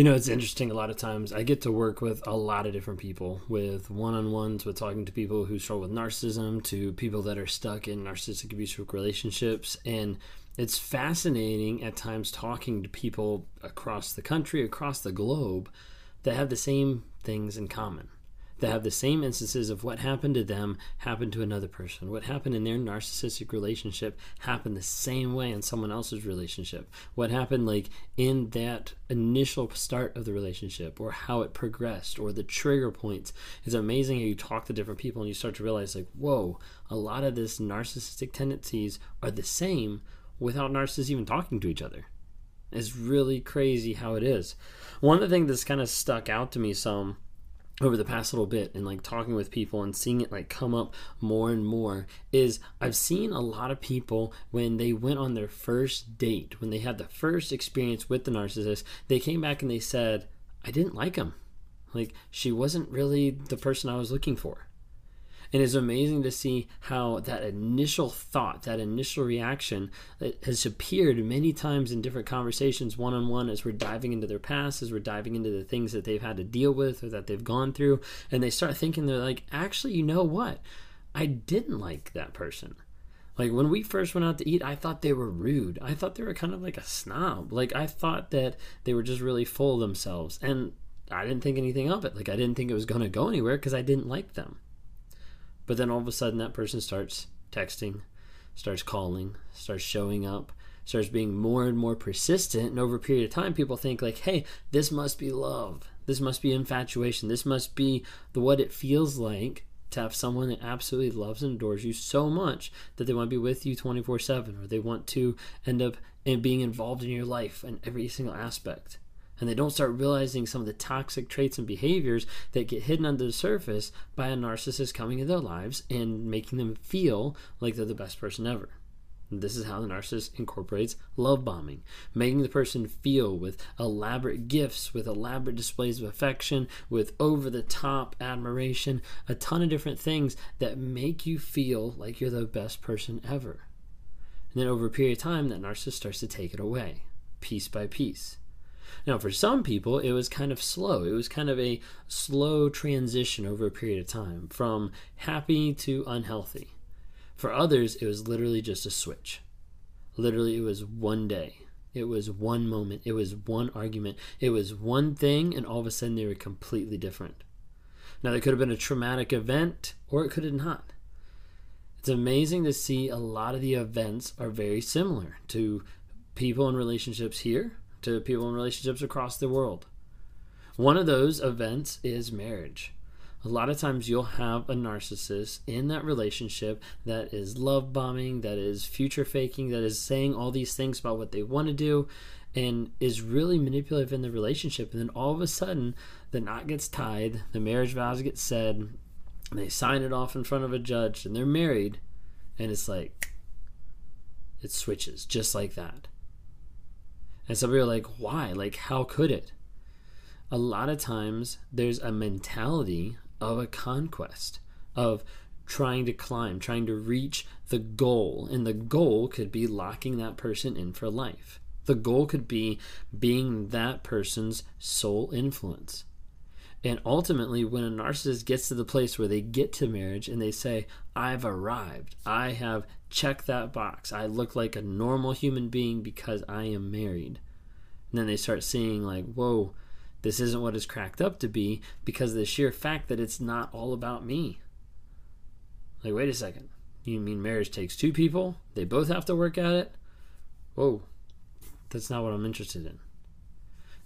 You know, it's interesting. A lot of times I get to work with a lot of different people, with one on ones, with talking to people who struggle with narcissism, to people that are stuck in narcissistic abusive relationships. And it's fascinating at times talking to people across the country, across the globe, that have the same things in common that have the same instances of what happened to them happened to another person. What happened in their narcissistic relationship happened the same way in someone else's relationship. What happened like in that initial start of the relationship or how it progressed or the trigger points. It's amazing how you talk to different people and you start to realize like, whoa, a lot of this narcissistic tendencies are the same without narcissists even talking to each other. It's really crazy how it is. One of the things that's kind of stuck out to me some over the past little bit and like talking with people and seeing it like come up more and more is I've seen a lot of people when they went on their first date, when they had the first experience with the narcissist, they came back and they said, I didn't like him. Like she wasn't really the person I was looking for. And it's amazing to see how that initial thought, that initial reaction, has appeared many times in different conversations one on one as we're diving into their past, as we're diving into the things that they've had to deal with or that they've gone through. And they start thinking, they're like, actually, you know what? I didn't like that person. Like when we first went out to eat, I thought they were rude. I thought they were kind of like a snob. Like I thought that they were just really full of themselves. And I didn't think anything of it. Like I didn't think it was going to go anywhere because I didn't like them. But then all of a sudden, that person starts texting, starts calling, starts showing up, starts being more and more persistent. And over a period of time, people think, like, hey, this must be love. This must be infatuation. This must be the what it feels like to have someone that absolutely loves and adores you so much that they want to be with you 24 7 or they want to end up in being involved in your life in every single aspect and they don't start realizing some of the toxic traits and behaviors that get hidden under the surface by a narcissist coming into their lives and making them feel like they're the best person ever. This is how the narcissist incorporates love bombing, making the person feel with elaborate gifts, with elaborate displays of affection, with over the top admiration, a ton of different things that make you feel like you're the best person ever. And then over a period of time, that narcissist starts to take it away, piece by piece. Now, for some people, it was kind of slow. It was kind of a slow transition over a period of time from happy to unhealthy. For others, it was literally just a switch. Literally, it was one day. It was one moment. It was one argument. It was one thing, and all of a sudden they were completely different. Now, there could have been a traumatic event, or it could have not. It's amazing to see a lot of the events are very similar to people in relationships here to people in relationships across the world. One of those events is marriage. A lot of times you'll have a narcissist in that relationship that is love bombing, that is future faking, that is saying all these things about what they want to do, and is really manipulative in the relationship. And then all of a sudden, the knot gets tied, the marriage vows get said, they sign it off in front of a judge, and they're married, and it's like, it switches just like that. And some people are like, why? Like, how could it? A lot of times there's a mentality of a conquest, of trying to climb, trying to reach the goal. And the goal could be locking that person in for life. The goal could be being that person's sole influence. And ultimately, when a narcissist gets to the place where they get to marriage and they say, I've arrived, I have checked that box, I look like a normal human being because I am married. And then they start seeing, like, whoa, this isn't what it's cracked up to be because of the sheer fact that it's not all about me. Like, wait a second. You mean marriage takes two people? They both have to work at it? Whoa, that's not what I'm interested in.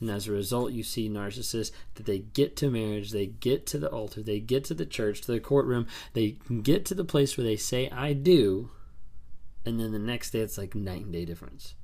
And as a result, you see narcissists that they get to marriage, they get to the altar, they get to the church, to the courtroom, they get to the place where they say, I do, and then the next day it's like night and day difference.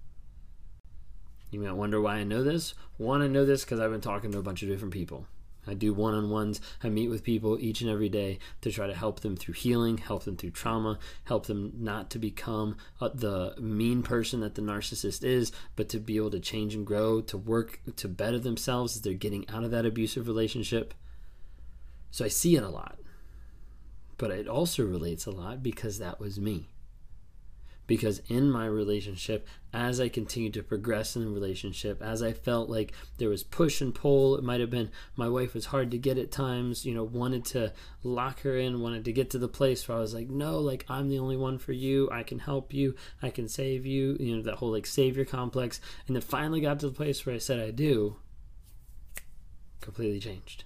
You might wonder why I know this. One, I know this because I've been talking to a bunch of different people. I do one on ones. I meet with people each and every day to try to help them through healing, help them through trauma, help them not to become uh, the mean person that the narcissist is, but to be able to change and grow, to work to better themselves as they're getting out of that abusive relationship. So I see it a lot. But it also relates a lot because that was me because in my relationship as i continued to progress in the relationship as i felt like there was push and pull it might have been my wife was hard to get at times you know wanted to lock her in wanted to get to the place where i was like no like i'm the only one for you. I can help you. I can save you you know that whole like savior complex. And then finally got to the place where i said i do completely changed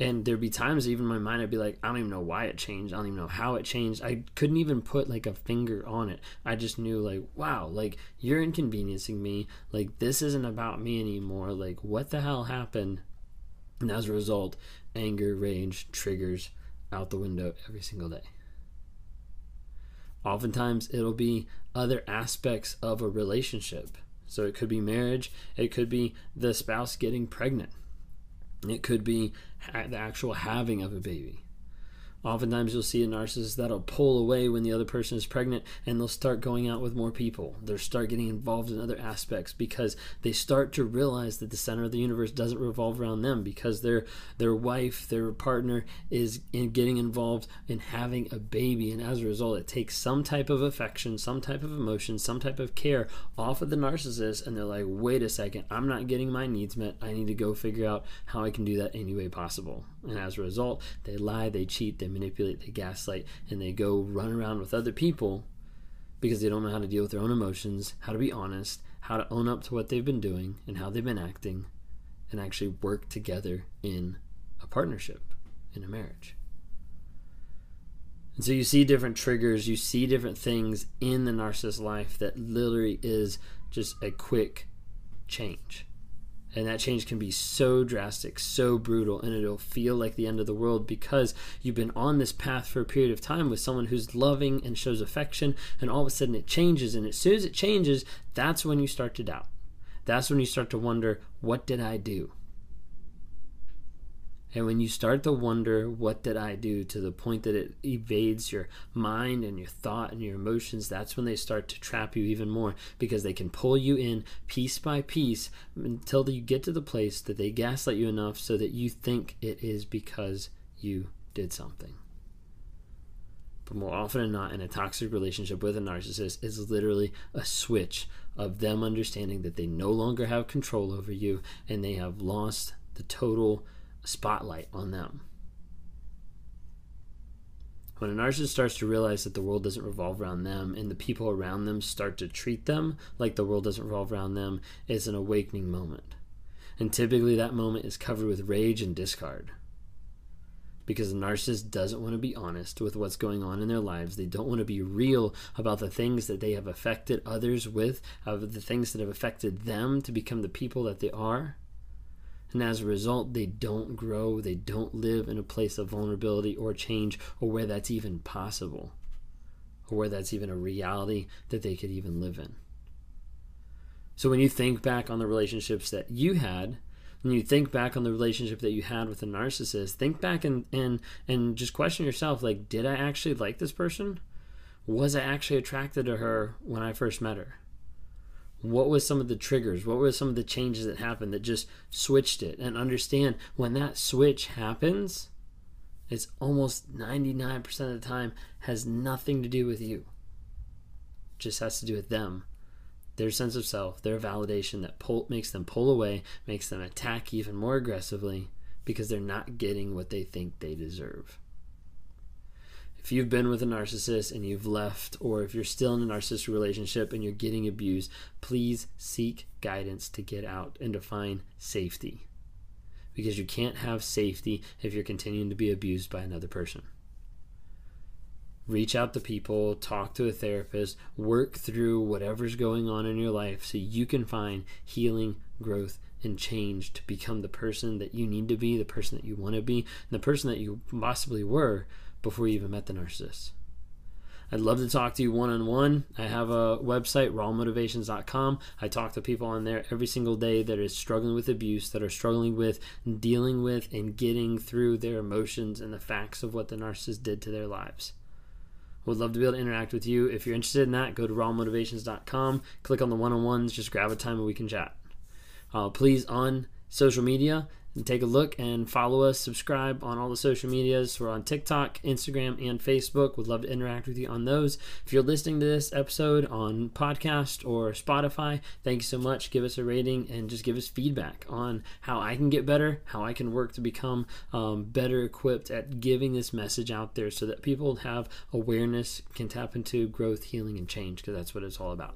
and there'd be times even in my mind i'd be like i don't even know why it changed. I don't even know how it changed. I couldn't even put like a finger on it. I just knew like wow like you're inconveniencing me. Like this isn't about me anymore. Like what the hell happened? And as a result anger rage triggers out the window every single day. Oftentimes it'll be other aspects of a relationship. So it could be marriage. It could be the spouse getting pregnant it could be the actual having of a baby. Oftentimes, you'll see a narcissist that'll pull away when the other person is pregnant and they'll start going out with more people. They'll start getting involved in other aspects because they start to realize that the center of the universe doesn't revolve around them because their their wife, their partner is in getting involved in having a baby. And as a result, it takes some type of affection, some type of emotion, some type of care off of the narcissist. And they're like, wait a second, I'm not getting my needs met. I need to go figure out how I can do that any way possible. And as a result, they lie, they cheat, they manipulate, they gaslight, and they go run around with other people because they don't know how to deal with their own emotions, how to be honest, how to own up to what they've been doing and how they've been acting, and actually work together in a partnership, in a marriage. And so you see different triggers, you see different things in the narcissist life that literally is just a quick change. And that change can be so drastic, so brutal, and it'll feel like the end of the world because you've been on this path for a period of time with someone who's loving and shows affection, and all of a sudden it changes. And as soon as it changes, that's when you start to doubt. That's when you start to wonder, what did I do? And when you start to wonder, what did I do, to the point that it evades your mind and your thought and your emotions, that's when they start to trap you even more because they can pull you in piece by piece until you get to the place that they gaslight you enough so that you think it is because you did something. But more often than not, in a toxic relationship with a narcissist, is literally a switch of them understanding that they no longer have control over you and they have lost the total spotlight on them. When a narcissist starts to realize that the world doesn't revolve around them and the people around them start to treat them like the world doesn't revolve around them, it's an awakening moment. And typically that moment is covered with rage and discard. Because the narcissist doesn't want to be honest with what's going on in their lives. They don't want to be real about the things that they have affected others with, of the things that have affected them to become the people that they are. And as a result, they don't grow, they don't live in a place of vulnerability or change, or where that's even possible, or where that's even a reality that they could even live in. So when you think back on the relationships that you had, when you think back on the relationship that you had with a narcissist, think back and, and, and just question yourself like, did I actually like this person? Was I actually attracted to her when I first met her? What was some of the triggers? What were some of the changes that happened that just switched it? And understand when that switch happens it's almost 99% of the time has nothing to do with you. It just has to do with them. Their sense of self their validation that pull, makes them pull away makes them attack even more aggressively because they're not getting what they think they deserve if you've been with a narcissist and you've left, or if you're still in a narcissistic relationship and you're getting abused, please seek guidance to get out and to find safety. Because you can't have safety if you're continuing to be abused by another person. reach out to people, talk to a therapist, work through whatever's going on in your life so you can find healing, growth, and change to become the person that you need to be, the person that you want to be, and the person that you possibly were before you even met the narcissist. I'd love to talk to you one on one. I have a website, rawmotivations.com. I talk to people on there every single day that is struggling with abuse, that are struggling with dealing with and getting through their emotions and the facts of what the narcissist did to their lives. Would love to be able to interact with you. If you're interested in that, go to rawmotivations.com, click on the one on ones, just grab a time and we can chat. Uh, please, on social media, and take a look and follow us, subscribe on all the social medias. We're on TikTok, Instagram, and Facebook. Would love to interact with you on those. If you're listening to this episode on podcast or Spotify, thank you so much. Give us a rating and just give us feedback on how I can get better, how I can work to become um, better equipped at giving this message out there so that people have awareness, can tap into growth, healing, and change because that's what it's all about.